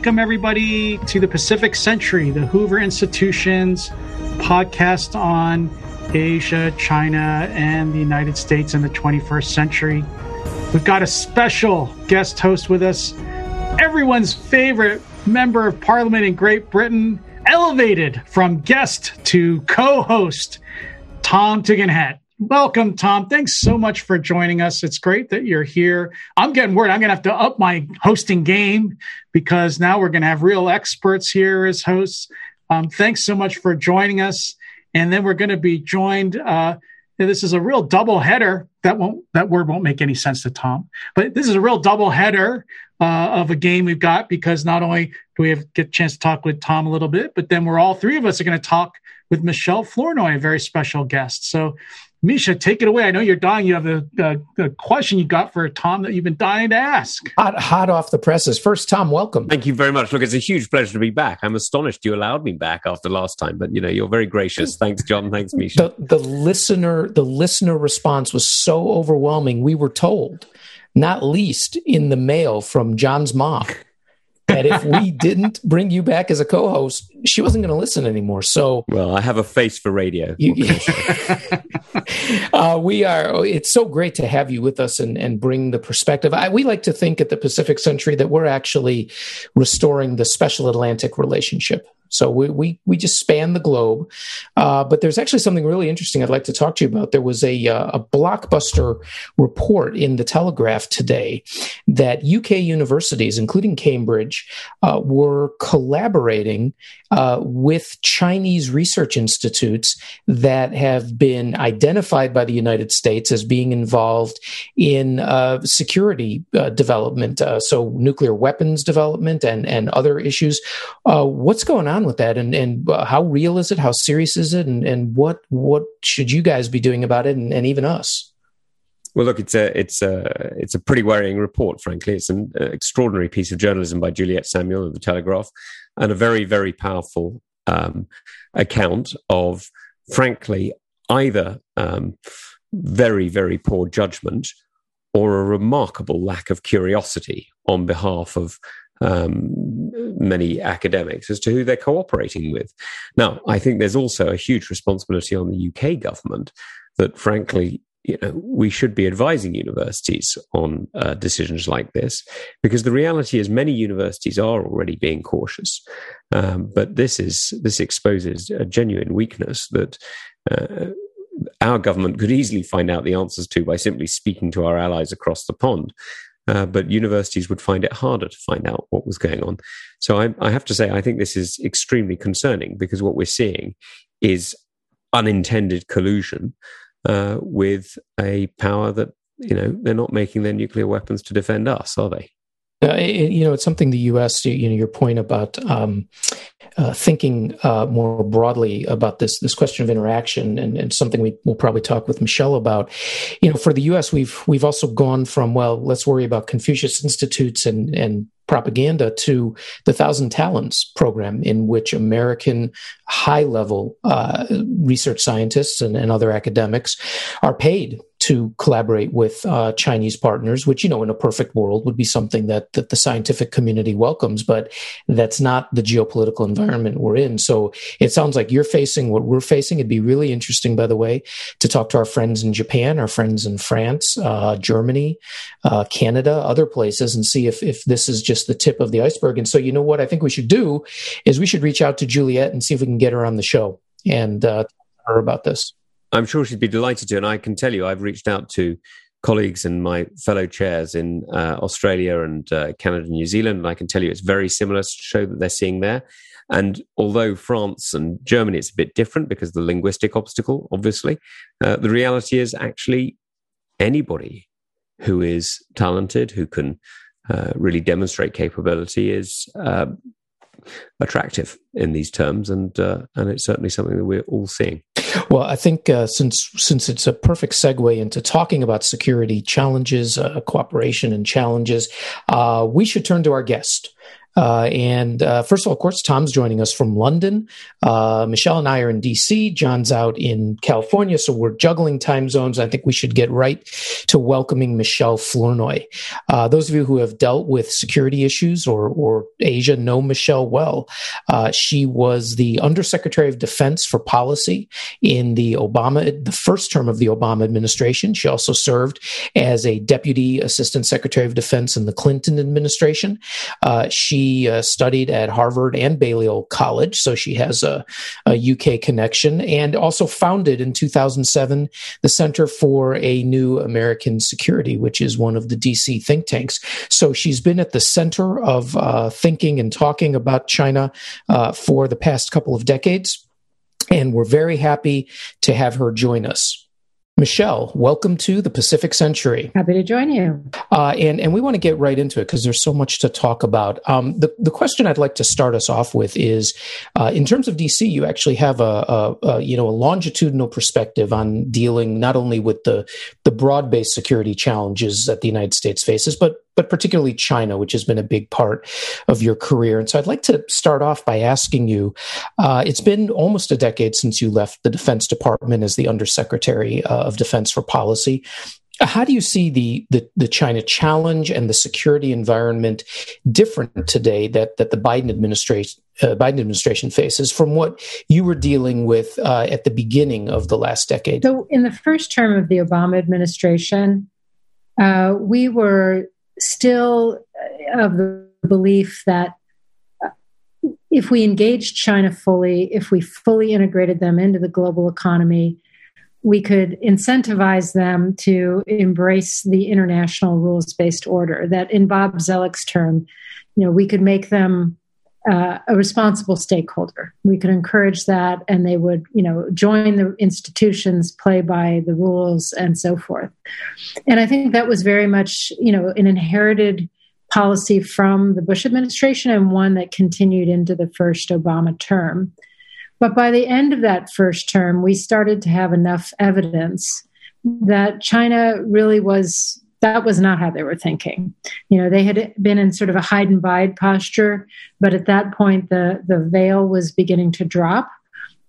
welcome everybody to the Pacific Century, the Hoover Institution's podcast on Asia, China, and the United States in the 21st century. We've got a special guest host with us, everyone's favorite member of parliament in Great Britain, elevated from guest to co host, Tom Tugendhat. Welcome, Tom. Thanks so much for joining us. It's great that you're here. I'm getting word I'm going to have to up my hosting game because now we're going to have real experts here as hosts. Um, thanks so much for joining us. And then we're going to be joined. Uh, this is a real double header. That won't that word won't make any sense to Tom, but this is a real double header uh, of a game we've got because not only do we have get a chance to talk with Tom a little bit, but then we're all three of us are going to talk with Michele Flournoy, a very special guest. So Misha, take it away. I know you're dying. You have a, a, a, question you got for Tom that you've been dying to ask. Hot, hot off the presses. First, Tom, welcome. Thank you very much. Look, it's a huge pleasure to be back. I'm astonished you allowed me back after last time, but you know you're very gracious. Thanks, John. Thanks, Misha. The, the listener, the listener response was so overwhelming. We were told, not least in the mail from John's mom that if we didn't bring you back as a co-host, she wasn't going to listen anymore. So, well, I have a face for radio. You, uh, we are. It's so great to have you with us and, and bring the perspective. I, we like to think at the Pacific Century that we're actually restoring the special Atlantic relationship. So we we, we just span the globe. Uh, but there's actually something really interesting I'd like to talk to you about. There was a uh, a blockbuster report in the Telegraph today that UK universities, including Cambridge, uh, were collaborating uh, with Chinese research institutes that have been identified by the United States as being involved in uh, security uh, development, so nuclear weapons development and and other issues. what's going on? On with that, and and uh, how real is it? How serious is it? And and what what should you guys be doing about it? And, and even us. Well, look, it's a it's a it's a pretty worrying report. Frankly, it's an extraordinary piece of journalism by Juliet Samuel of the Telegraph, and a very very powerful um, account of, frankly, either um, very very poor judgment or a remarkable lack of curiosity on behalf of um, many academics as to who they're cooperating with. Now, I think there's also a huge responsibility on the UK government that, frankly, you know, we should be advising universities on uh, decisions like this because the reality is many universities are already being cautious, um, but this is this exposes a genuine weakness that. Uh, our government could easily find out the answers to by simply speaking to our allies across the pond. Uh, but universities would find it harder to find out what was going on. So I, I have to say, I think this is extremely concerning because what we're seeing is unintended collusion uh, with a power that you know they're not making their nuclear weapons to defend us, are they? Uh, it, you know, it's something the U.S. You know, your point about um, uh, thinking uh, more broadly about this this question of interaction, and, and, something we will probably talk with Michele about. You know, for the U.S., we've we've also gone from well, let's worry about Confucius Institutes and and propaganda to the Thousand Talents program, in which American high level uh, research scientists and, and, other academics are paid to collaborate with uh, Chinese partners, which, you know, in a perfect world would be something that, that the scientific community welcomes, but that's not the geopolitical environment we're in. So it sounds like you're facing what we're facing. It'd be really interesting, by the way, to talk to our friends in Japan, our friends in France, uh, Germany, uh, Canada, other places, and see if, if this is just the tip of the iceberg. And so, you know what I think we should do is we should reach out to Juliet and see if we can get her on the show and uh, her about this. I'm sure she'd be delighted to. And I can tell you, I've reached out to colleagues and my fellow chairs in uh, Australia and uh, Canada and New Zealand. And I can tell you it's very similar show that they're seeing there. And although France and Germany, it's a bit different because the linguistic obstacle, obviously, uh, the reality is actually anybody who is talented, who can uh, really demonstrate capability, is uh, attractive in these terms, and uh, and it's certainly something that we're all seeing. Well, I think uh, since since it's a perfect segue into talking about security challenges, uh, cooperation, and challenges, uh, we should turn to our guest. Uh, and uh, first of all, of course, Tom's joining us from London. Uh, Michele and I are in DC. John's out in California, so we're juggling time zones. I think we should get right to welcoming Michele Flournoy. Uh, those of you who have dealt with security issues or, or Asia know Michele well. Uh, she was the Undersecretary of Defense for Policy in the Obama, the first term of the Obama administration. She also served as a Deputy Assistant Secretary of Defense in the Clinton administration. Uh, she uh, studied at Harvard and Balliol College, so she has a, a, UK connection, and also founded in 2007 the Center for a New American Security, which is one of the DC think tanks. So she's been at the center of uh, thinking and talking about China uh, for the past couple of decades. And we're very happy to have her join us. Michele, welcome to the Pacific Century. Happy to join you. Uh, and and we want to get right into it because there's so much to talk about. Um, the the question I'd like to start us off with is, uh, in terms of DC, you actually have a, a, a, you know a longitudinal perspective on dealing not only with the the broad based security challenges that the United States faces, but but particularly China, which has been a big part of your career. And so I'd like to start off by asking you uh, it's been almost a decade since you left the Defense Department as the Undersecretary uh, of Defense for Policy. How do you see the, the, the China challenge and the security environment different today that that the Biden administration uh, Biden administration faces from what you were dealing with uh, at the beginning of the last decade? So, in the first term of the Obama administration, uh, we were still uh, of the belief that uh, if we engaged China fully, if we fully integrated them into the global economy, we could incentivize them to embrace the international rules based order. That, in Bob Zoellick's term, you know, we could make them uh, a responsible stakeholder. We could encourage that, and they would, you know, join the institutions, play by the rules, and so forth. And I think that was very much, you know, an inherited policy from the Bush administration and one that continued into the first Obama term. But by the end of that first term, we started to have enough evidence that China really was that was not how they were thinking. You know, they had been in sort of a hide and bide posture, but at that point, the the veil was beginning to drop,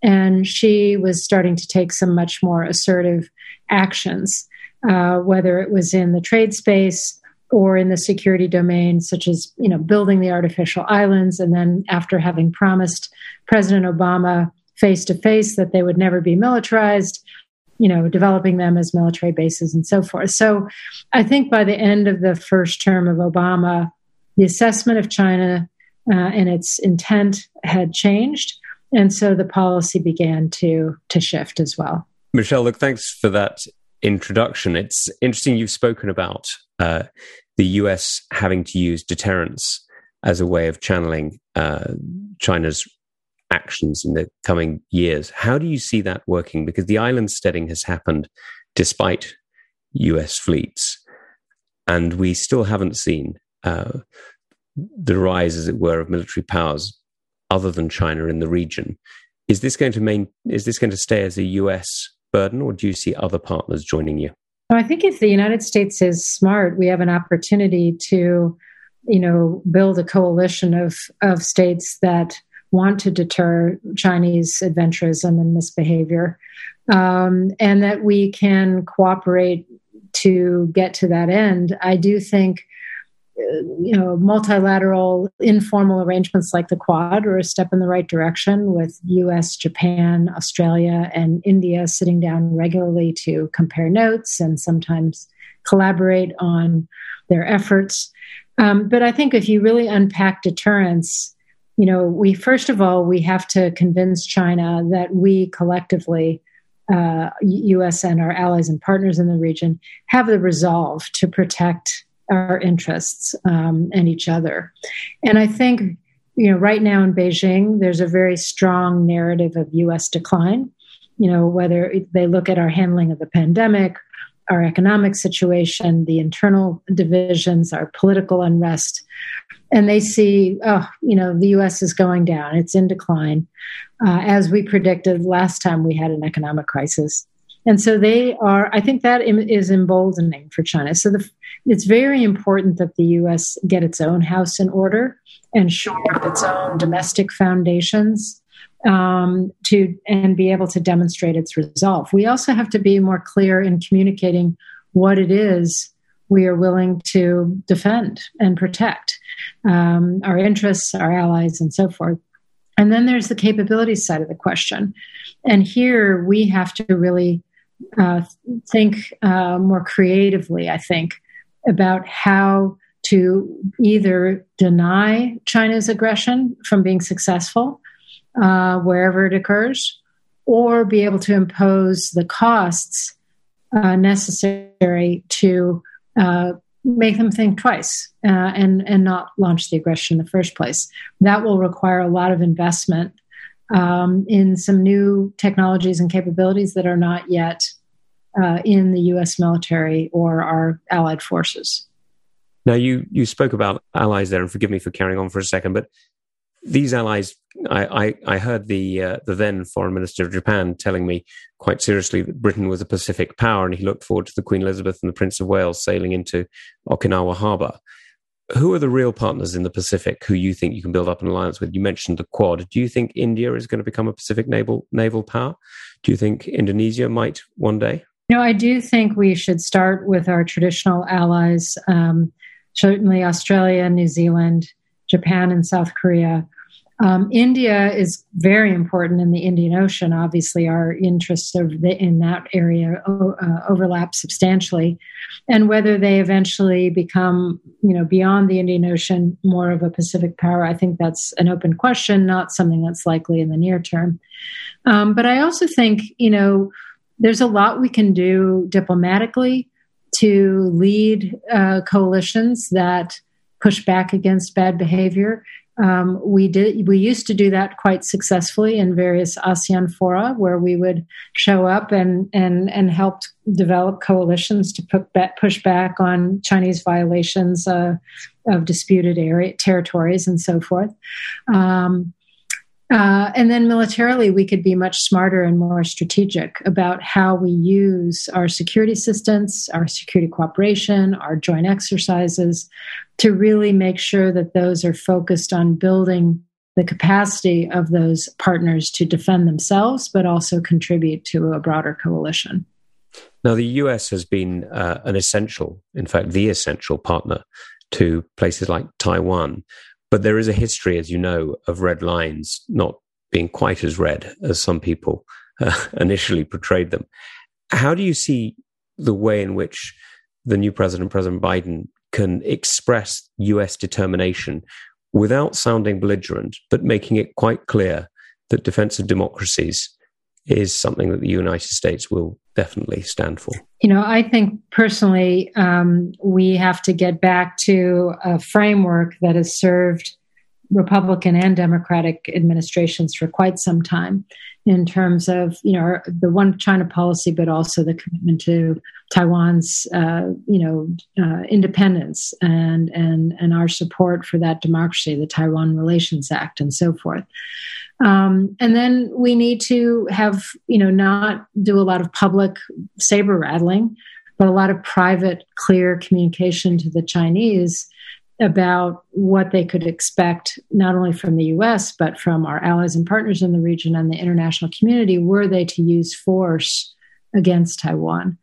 and Xi was starting to take some much more assertive actions, uh, whether it was in the trade space or in the security domain, such as you know building the artificial islands, and then after having promised President Obama face to face that they would never be militarized you know, developing them as military bases and so forth. So I think by the end of the first term of Obama, the assessment of China uh, and its intent had changed. And so the policy began to, to shift as well. Michele, look, thanks for that introduction. It's interesting you've spoken about uh, the US having to use deterrence as a way of channeling uh, China's actions in the coming years. How do you see that working? Because the island steading has happened despite US fleets, and we still haven't seen uh, the rise, as it were, of military powers other than China in the region. Is this going to main? Is this going to stay as a US burden, or do you see other partners joining you? I think if the United States is smart, we have an opportunity to, you know, build a coalition of of states that want to deter Chinese adventurism and misbehavior, um, and that we can cooperate to get to that end. I do think uh, you know multilateral informal arrangements like the quad are a step in the right direction with us japan australia and india sitting down regularly to compare notes and sometimes collaborate on their efforts um, but i think if you really unpack deterrence you know, we first of all we have to convince China that we collectively, uh, U.S. and our allies and partners in the region, have the resolve to protect our interests um, and each other. And I think, you know, right now in Beijing, there's a very strong narrative of U.S. decline. You know, whether they look at our handling of the pandemic, our economic situation, the internal divisions, our political unrest, and they see, oh, you know, the U.S. is going down; it's in decline, uh, as we predicted last time we had an economic crisis. And so they are. I think that is emboldening for China. So the it's very important that the U.S. get its own house in order and shore up its own domestic foundations um, to and be able to demonstrate its resolve. We also have to be more clear in communicating what it is we are willing to defend and protect um, our interests, our allies, and so forth. And then there's the capabilities side of the question. And here we have to really uh, think uh, more creatively, I think, about how to either deny China's aggression from being successful uh, wherever it occurs, or be able to impose the costs uh, necessary to uh, make them think twice uh, and and not launch the aggression in the first place. That will require a lot of investment um, in some new technologies and capabilities that are not yet uh, in the U.S. military or our allied forces. Now, you you spoke about allies there, and forgive me for carrying on for a second, but these allies, I, I, I heard the uh, the then foreign minister of Japan telling me quite seriously that Britain was a Pacific power, and he looked forward to the Queen Elizabeth and the Prince of Wales sailing into Okinawa Harbour. Who are the real partners in the Pacific who you think you can build up an alliance with? You mentioned the Quad. Do you think India is going to become a Pacific naval naval power? Do you think Indonesia might one day? No, I do think we should start with our traditional allies. Um, certainly, Australia, New Zealand, Japan and South Korea. Um, India is very important in the Indian Ocean. Obviously, our interests the, in that area uh, overlap substantially, and whether they eventually become, you know, beyond the Indian Ocean, more of a Pacific power, I think that's an open question, not something that's likely in the near term. Um, but I also think, you know, there's a lot we can do diplomatically to lead uh, coalitions that push back against bad behavior. Um, we did. We used to do that quite successfully in various ASEAN fora, where we would show up and and and help develop coalitions to put push back on Chinese violations uh, of disputed area territories and so forth. Um, uh, and then militarily, we could be much smarter and more strategic about how we use our security assistance, our security cooperation, our joint exercises to really make sure that those are focused on building the capacity of those partners to defend themselves, but also contribute to a broader coalition. Now, the US has been uh, an essential, in fact, the essential partner to places like Taiwan. But there is a history, as you know, of red lines not being quite as red as some people uh, initially portrayed them. How do you see the way in which the new president, President Biden, can express US determination without sounding belligerent, but making it quite clear that defense of democracies is something that the United States will definitely stand for? You know, I think personally, um, we have to get back to a framework that has served Republican and Democratic administrations for quite some time in terms of you know the one China policy, but also the commitment to Taiwan's uh, you know uh, independence and and and our support for that democracy, the Taiwan Relations Act, and so forth. Um, and then we need to have, you know, not do a lot of public saber rattling, but a lot of private, clear communication to the Chinese about what they could expect, not only from the US, but from our allies and partners in the region and the international community, were they to use force against Taiwan.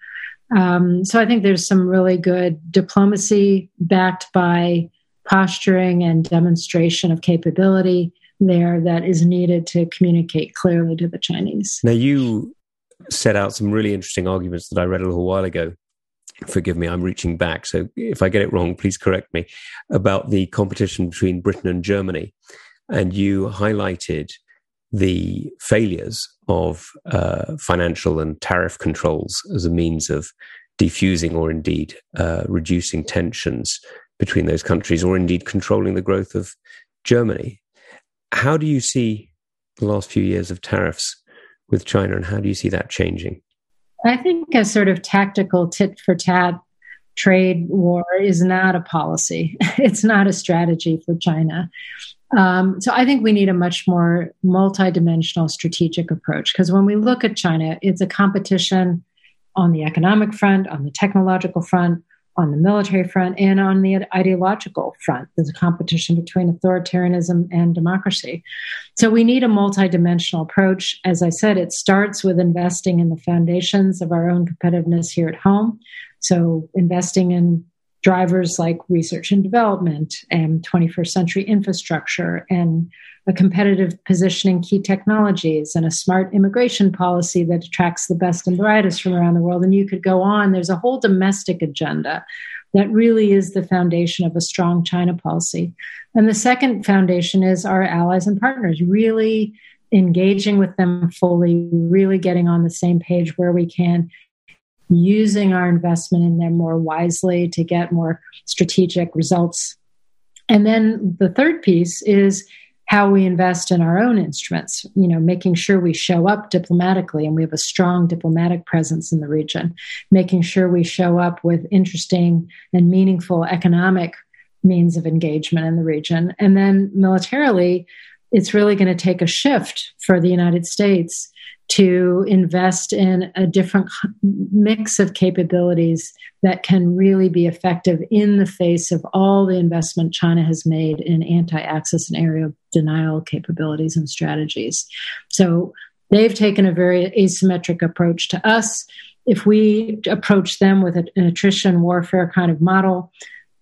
Um, so I think there's some really good diplomacy backed by posturing and demonstration of capability there that is needed to communicate clearly to the Chinese. Now, you set out some really interesting arguments that I read a little while ago. Forgive me, I'm reaching back. So if I get it wrong, please correct me about the competition between Britain and Germany. And you highlighted the failures of uh, financial and tariff controls as a means of defusing or indeed uh, reducing tensions between those countries or indeed controlling the growth of Germany. How do you see the last few years of tariffs with China, and how do you see that changing? I think a sort of tactical tit for tat trade war is not a policy. it's not a strategy for China. Um, so I think we need a much more multidimensional strategic approach because when we look at China, it's a competition on the economic front, on the technological front, on the military front and on the ideological front. There's a competition between authoritarianism and democracy. So we need a multidimensional approach. As I said, it starts with investing in the foundations of our own competitiveness here at home. So investing in drivers like research and development and 21st century infrastructure and a competitive position in key technologies and a smart immigration policy that attracts the best and brightest from around the world. And you could go on. There's a whole domestic agenda that really is the foundation of a strong China policy. And the second foundation is our allies and partners, really engaging with them fully, really getting on the same page where we can, using our investment in them more wisely to get more strategic results. And then the third piece is how we invest in our own instruments, you know, making sure we show up diplomatically and we have a strong diplomatic presence in the region, making sure we show up with interesting and meaningful economic means of engagement in the region. And then militarily, it's really going to take a shift for the United States to invest in a different mix of capabilities that can really be effective in the face of all the investment China has made in anti access and area denial capabilities and strategies. So they've taken a very asymmetric approach to us. If we approach them with an attrition warfare kind of model,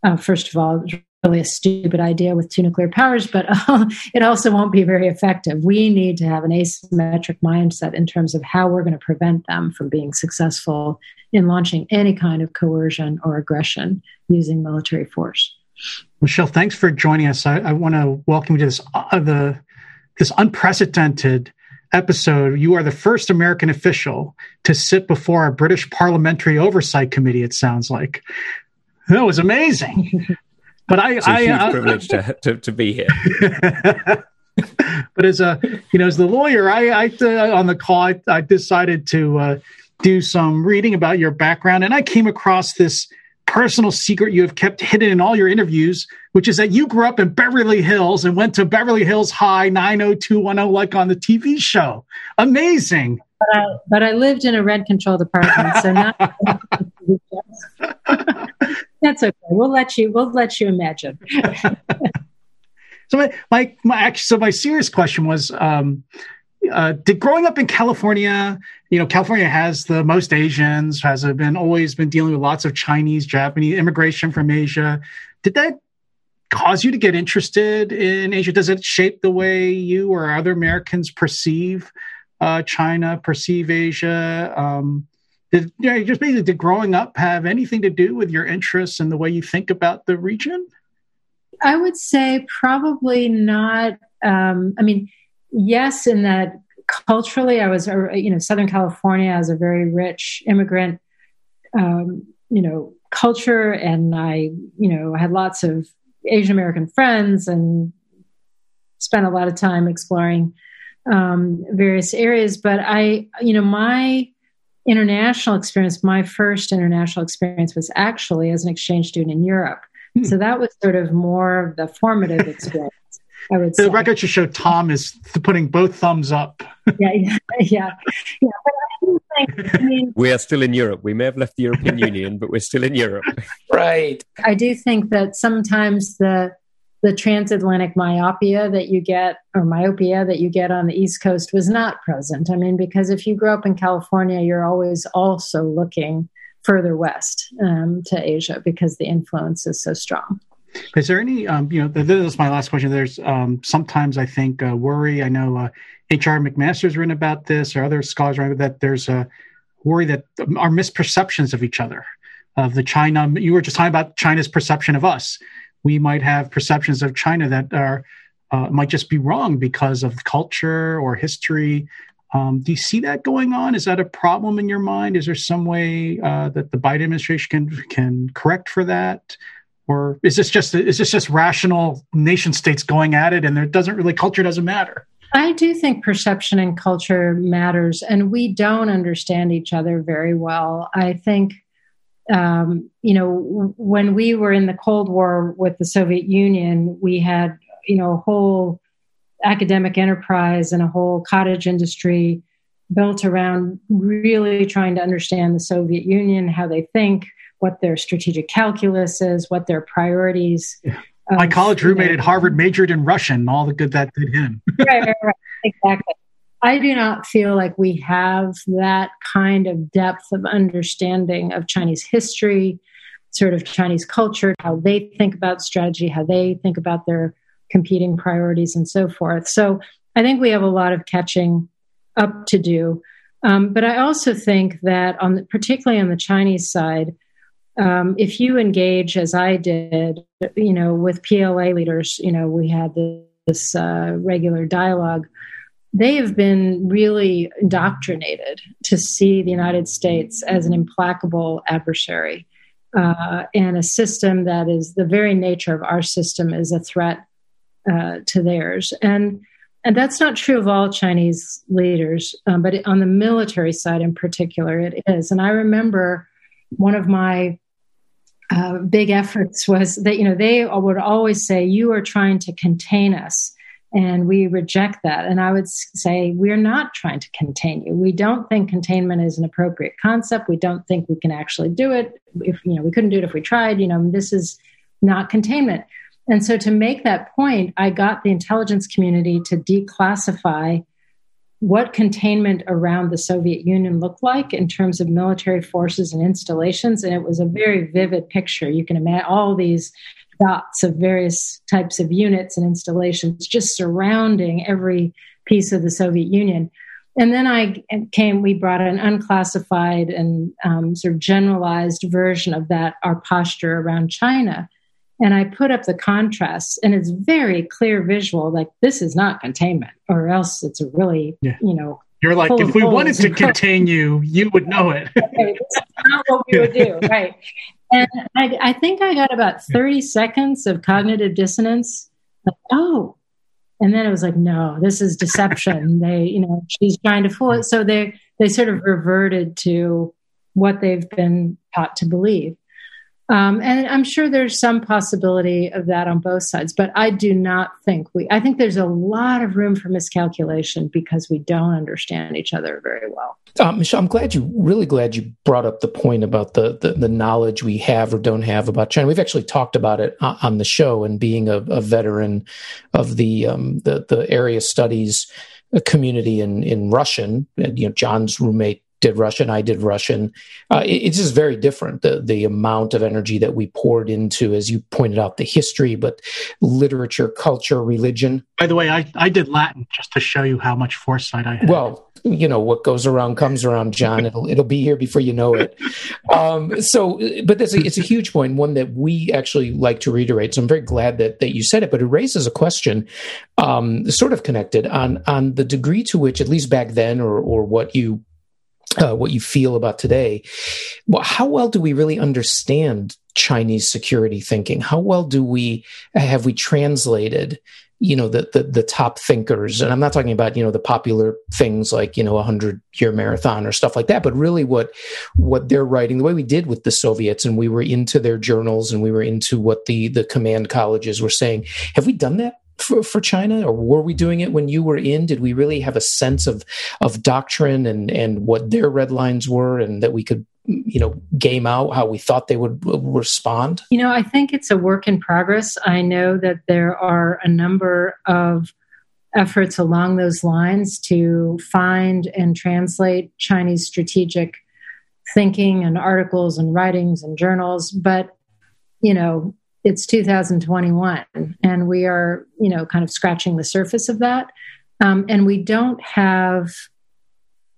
uh, first of all, really a stupid idea with two nuclear powers, but uh, it also won't be very effective. We need to have an asymmetric mindset in terms of how we're going to prevent them from being successful in launching any kind of coercion or aggression using military force. Michele, thanks for joining us. I, I want to welcome you to this uh, the this unprecedented episode. You are the first American official to sit before a British Parliamentary Oversight Committee. It sounds like that was amazing. But I, it's a I, huge uh, privilege to, to, to be here. but as a you know as the lawyer, I, I uh, on the call I, I decided to uh, do some reading about your background, and I came across this personal secret you have kept hidden in all your interviews, which is that you grew up in Beverly Hills and went to Beverly Hills High 90210 like on the TV show. Amazing. But I, but I lived in a rent control apartment so not. That's okay. We'll let you. We'll let you imagine. so my, my, my actually, so my serious question was, um, uh, did growing up in California, you know, California has the most Asians, has been always been dealing with lots of Chinese, Japanese immigration from Asia. Did that cause you to get interested in Asia? Does it shape the way you or other Americans perceive uh, China, perceive Asia? Um, did you know, just basically did growing up have anything to do with your interests and the way you think about the region? I would say probably not. Um, I mean, yes, in that culturally, I was, uh, you know, Southern California has a very rich immigrant, um, you know, culture, and I, you know, had lots of Asian American friends and spent a lot of time exploring um, various areas. But I, you know, my international experience, my first international experience was actually as an exchange student in Europe. Hmm. So that was sort of more of the formative experience. I would the say. record should show Tom is putting both thumbs up. yeah, yeah, yeah. yeah. I mean, we are still in Europe. We may have left the European Union, but we're still in Europe. Right. I do think that sometimes the the transatlantic myopia that you get or myopia that you get on the east coast was not present. I mean because if you grow up in california you're always also looking further west um, to asia because the influence is so strong. Is there any um, you know this is my last question. There's um, sometimes i think uh, worry. I know uh, hr mcmaster's written about this or other scholars written that there's a worry that our misperceptions of each other of the china you were just talking about china's perception of us we might have perceptions of China that are uh, might just be wrong because of culture or history. Um, do you see that going on? Is that a problem in your mind? Is there some way uh, that the Biden administration can can correct for that, or is this just is this just rational nation states going at it, and there doesn't really culture doesn't matter? I do think perception and culture matters, and we don't understand each other very well. I think um, you know, when we were in the Cold War with the Soviet Union, we had, you know, a whole academic enterprise and a whole cottage industry built around really trying to understand the Soviet Union, how they think, what their strategic calculus is, what their priorities. Yeah. My college roommate at Harvard majored in Russian. All the good that did him. right, right, right, exactly. I do not feel like we have that kind of depth of understanding of Chinese history, sort of Chinese culture, how they think about strategy, how they think about their competing priorities, and so forth. So I think we have a lot of catching up to do. Um, but I also think that, on the, particularly on the Chinese side, um, if you engage as I did, you know, with PLA leaders, you know, we had this uh, regular dialogue they have been really indoctrinated to see the United States as an implacable adversary uh, and a system that is the very nature of our system is a threat uh, to theirs. And and that's not true of all Chinese leaders, um, but it, on the military side in particular, it is. And I remember one of my uh, big efforts was that you know they would always say, "You are trying to contain us." And we reject that. And I would say we're not trying to contain you. We don't think containment is an appropriate concept. We don't think we can actually do it. If you know, we couldn't do it if we tried. You know, this is not containment. And so, to make that point, I got the intelligence community to declassify what containment around the Soviet Union looked like in terms of military forces and installations. And it was a very vivid picture. You can imagine all these dots of various types of units and installations just surrounding every piece of the Soviet Union. And then I came, we brought an unclassified and um, sort of generalized version of that, our posture around China. And I put up the contrast, and it's very clear visual like this is not containment, or else it's a really, yeah. you know, you're like, if we wanted to contain you, you would know it. okay, not what we would do, right? And I, I, think I got about 30 seconds of cognitive dissonance. Like, oh, and then it was like, no, this is deception. they, you know, she's trying to fool it. So they they sort of reverted to what they've been taught to believe. Um, and I'm sure there's some possibility of that on both sides, but I do not think we, I think there's a lot of room for miscalculation because we don't understand each other very well. Um, Michele, I'm glad you, really glad you brought up the point about the, the, the knowledge we have or don't have about China. We've actually talked about it on the show and being a, a veteran of the, um, the, the area studies community in, in Russian, you know, John's roommate did Russian, I did Russian. Uh, it, it's just very different. The the amount of energy that we poured into, as you pointed out, the history, but literature, culture, religion. By the way, I, I did Latin just to show you how much foresight I had. Well, you know what goes around comes around, John. It'll it'll be here before you know it. Um, so, but that's a, it's a huge point, one that we actually like to reiterate. So I'm very glad that that you said it. But it raises a question, um, sort of connected on on the degree to which, at least back then, or or what you uh, what you feel about today. Well, how well do we really understand Chinese security thinking? How well do we have we translated? You know the, the the top thinkers, and I'm not talking about you know the popular things like you know a hundred year marathon or stuff like that, but really what what they're writing, the way we did with the Soviets, and we were into their journals and we were into what the the command colleges were saying. Have we done that for, for China, or were we doing it when you were in? Did we really have a sense of of doctrine and and what their red lines were, and that we could you know game out how we thought they would respond? You know, I think it's a work in progress. I know that there are a number of efforts along those lines to find and translate Chinese strategic thinking and articles and writings and journals, but you know it's 2021 and we are you know kind of scratching the surface of that. Um, and we don't have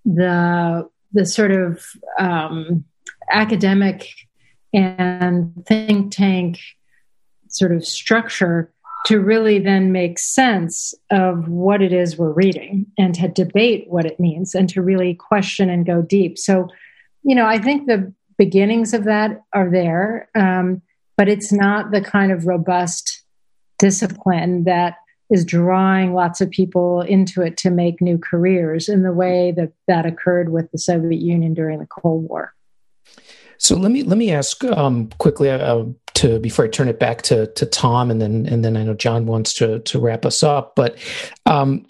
the the sort of um, academic and think tank sort of structure to really then make sense of what it is we're reading and to debate what it means and to really question and go deep. So you know i think the beginnings of that are there. Um, but it's not the kind of robust discipline that is drawing lots of people into it to make new careers in the way that that occurred with the Soviet Union during the Cold War. So let me let me ask um, quickly uh, to before I turn it back to to Tom, and then and then I know John wants to to wrap us up. But um,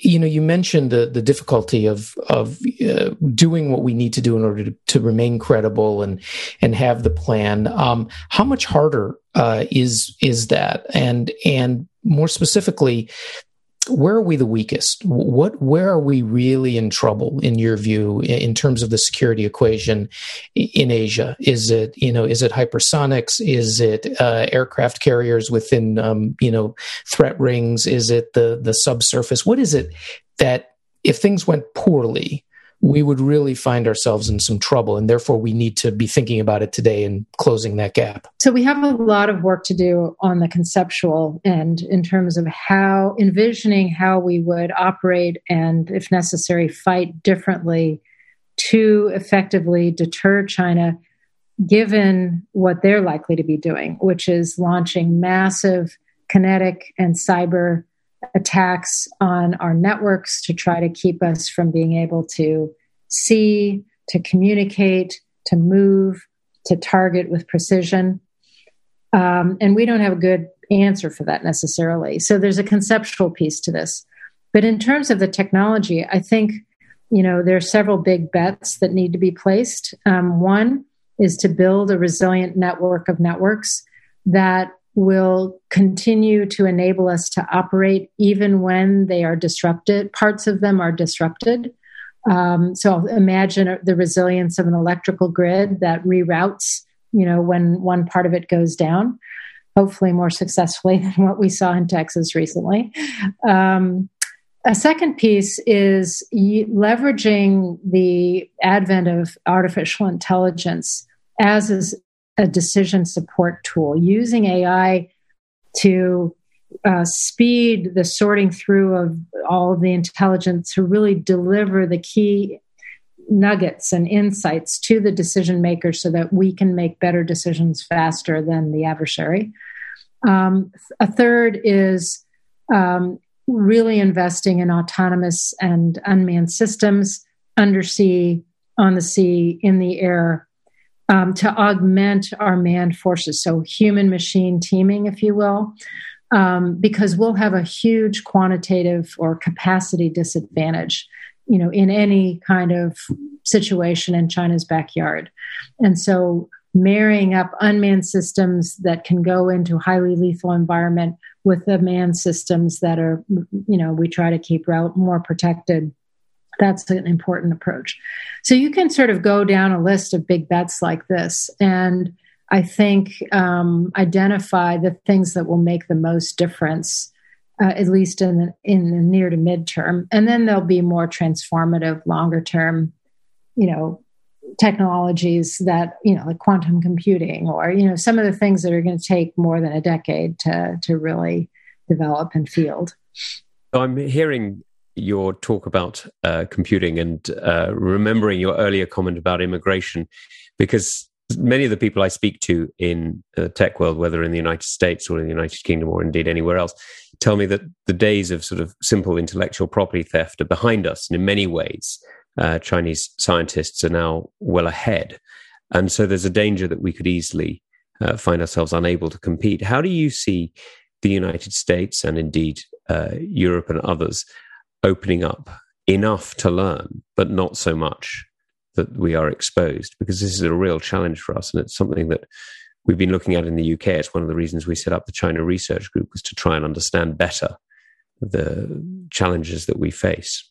you know, you mentioned the the difficulty of of uh, doing what we need to do in order to, to remain credible and and have the plan. Um, how much harder uh, is is that? And and more specifically, where are we the weakest? What where are we really in trouble in your view in terms of the security equation in Asia? Is it you know is it hypersonics? Is it uh, aircraft carriers within um, you know threat rings? Is it the the subsurface? What is it that if things went poorly, we would really find ourselves in some trouble. And therefore, we need to be thinking about it today and closing that gap. So, we have a lot of work to do on the conceptual end in terms of how envisioning how we would operate and, if necessary, fight differently to effectively deter China, given what they're likely to be doing, which is launching massive kinetic and cyber attacks on our networks to try to keep us from being able to see, to communicate, to move, to target with precision. Um, and we don't have a good answer for that necessarily. So there's a conceptual piece to this. But in terms of the technology, I think you know there are several big bets that need to be placed. Um, one is to build a resilient network of networks that will continue to enable us to operate even when they are disrupted. Parts of them are disrupted. Um, so imagine the resilience of an electrical grid that reroutes, you know, when one part of it goes down, hopefully more successfully than what we saw in Texas recently. Um, a second piece is leveraging the advent of artificial intelligence as a decision support tool, using AI to uh, speed the sorting through of all of the intelligence to really deliver the key nuggets and insights to the decision maker so that we can make better decisions faster than the adversary. Um, a third is um, really investing in autonomous and unmanned systems, undersea, on the sea, in the air, um, to augment our manned forces. So, human machine teaming, if you will, um, because we'll have a huge quantitative or capacity disadvantage, you know, in any kind of situation in China's backyard. And so, marrying up unmanned systems that can go into highly lethal environment with the manned systems that are, you know, we try to keep more protected that's an important approach. So you can sort of go down a list of big bets like this, and I think um, identify the things that will make the most difference, uh, at least in the in the near to midterm, and then there'll be more transformative, longer term, you know, technologies that you know, like quantum computing, or you know, some of the things that are going to take more than a decade to to really develop and field. I'm hearing your talk about uh, computing and uh, remembering your earlier comment about immigration, because many of the people I speak to in the tech world, whether in the United States or in the United Kingdom or indeed anywhere else, tell me that the days of sort of simple intellectual property theft are behind us. And in many ways, uh, Chinese scientists are now well ahead. And so there's a danger that we could easily uh, find ourselves unable to compete. How do you see the United States and indeed uh, Europe and others opening up enough to learn, but not so much that we are exposed, because this is a real challenge for us. And it's something that we've been looking at in the UK. It's one of the reasons we set up the China Research Group was to try and understand better the challenges that we face.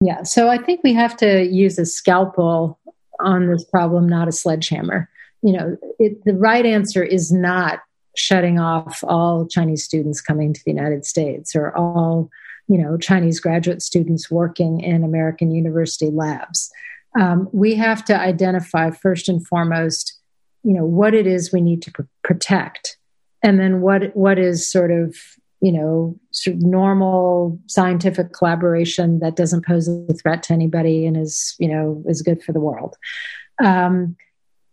Yeah, so I think we have to use a scalpel on this problem, not a sledgehammer. You know, it, the right answer is not shutting off all Chinese students coming to the United States or all, you know, Chinese graduate students working in American university labs. Um, we have to identify first and foremost, you know, what it is we need to pr- protect, and then what what is sort of you know sort of normal scientific collaboration that doesn't pose a threat to anybody and is you know is good for the world. Um,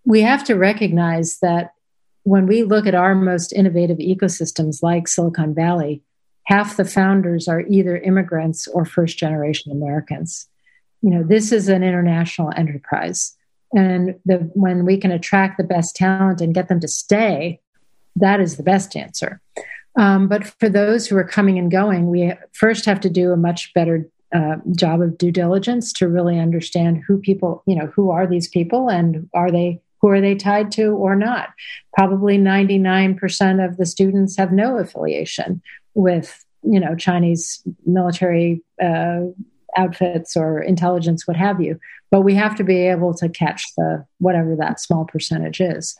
we have to recognize that when we look at our most innovative ecosystems like Silicon Valley, half the founders are either immigrants or first generation Americans. You know, this is an international enterprise. And the, when we can attract the best talent and get them to stay, that is the best answer. Um, but for those who are coming and going, we first have to do a much better uh, job of due diligence to really understand who people, you know, who are these people and are they who are they tied to or not? Probably 99% of the students have no affiliation with, you know, Chinese military uh, outfits or intelligence, what have you. But we have to be able to catch the whatever that small percentage is.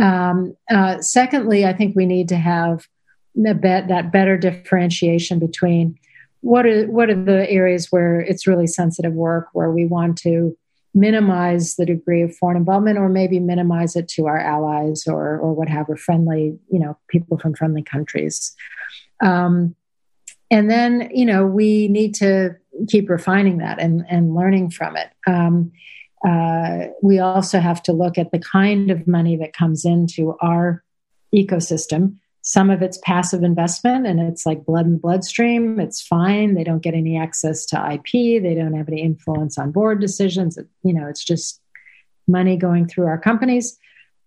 Um, uh, secondly, I think we need to have bet, that better differentiation between what are what are the areas where it's really sensitive work where we want to minimize the degree of foreign involvement or maybe minimize it to our allies or or what have friendly you know people from friendly countries. Um, and then you know we need to keep refining that and and learning from it. Um, uh, we also have to look at the kind of money that comes into our ecosystem some of it's passive investment and it's like blood and bloodstream. It's fine. They don't get any access to IP. They don't have any influence on board decisions. You know, it's just money going through our companies.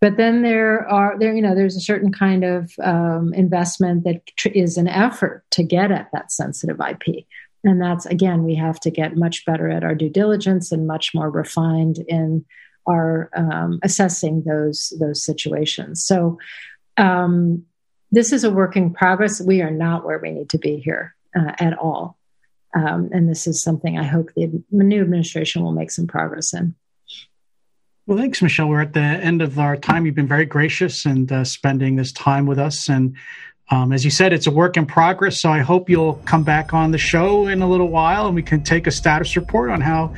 But then there are there, you know, there's a certain kind of um, investment that tr- is an effort to get at that sensitive IP. And that's again, we have to get much better at our due diligence and much more refined in our um, assessing those those situations. So um, this is a work in progress. We are not where we need to be here uh, at all. Um, and this is something I hope the new administration will make some progress in. Well, thanks, Michele. We're at the end of our time. You've been very gracious and uh, spending this time with us. And um, as you said, it's a work in progress. So I hope you'll come back on the show in a little while and we can take a status report on how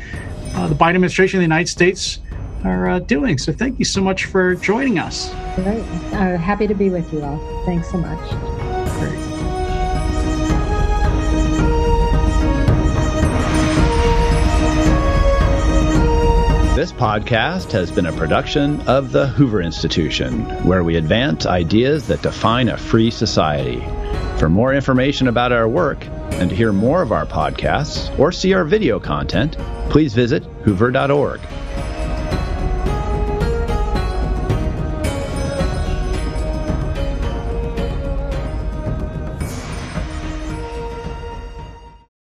uh, the Biden administration of the United States are uh, doing. So thank you so much for joining us. Great. Uh, happy to be with you all. Thanks so much. Great. This podcast has been a production of the Hoover Institution, where we advance ideas that define a free society. For more information about our work and to hear more of our podcasts or see our video content, please visit hoover.org.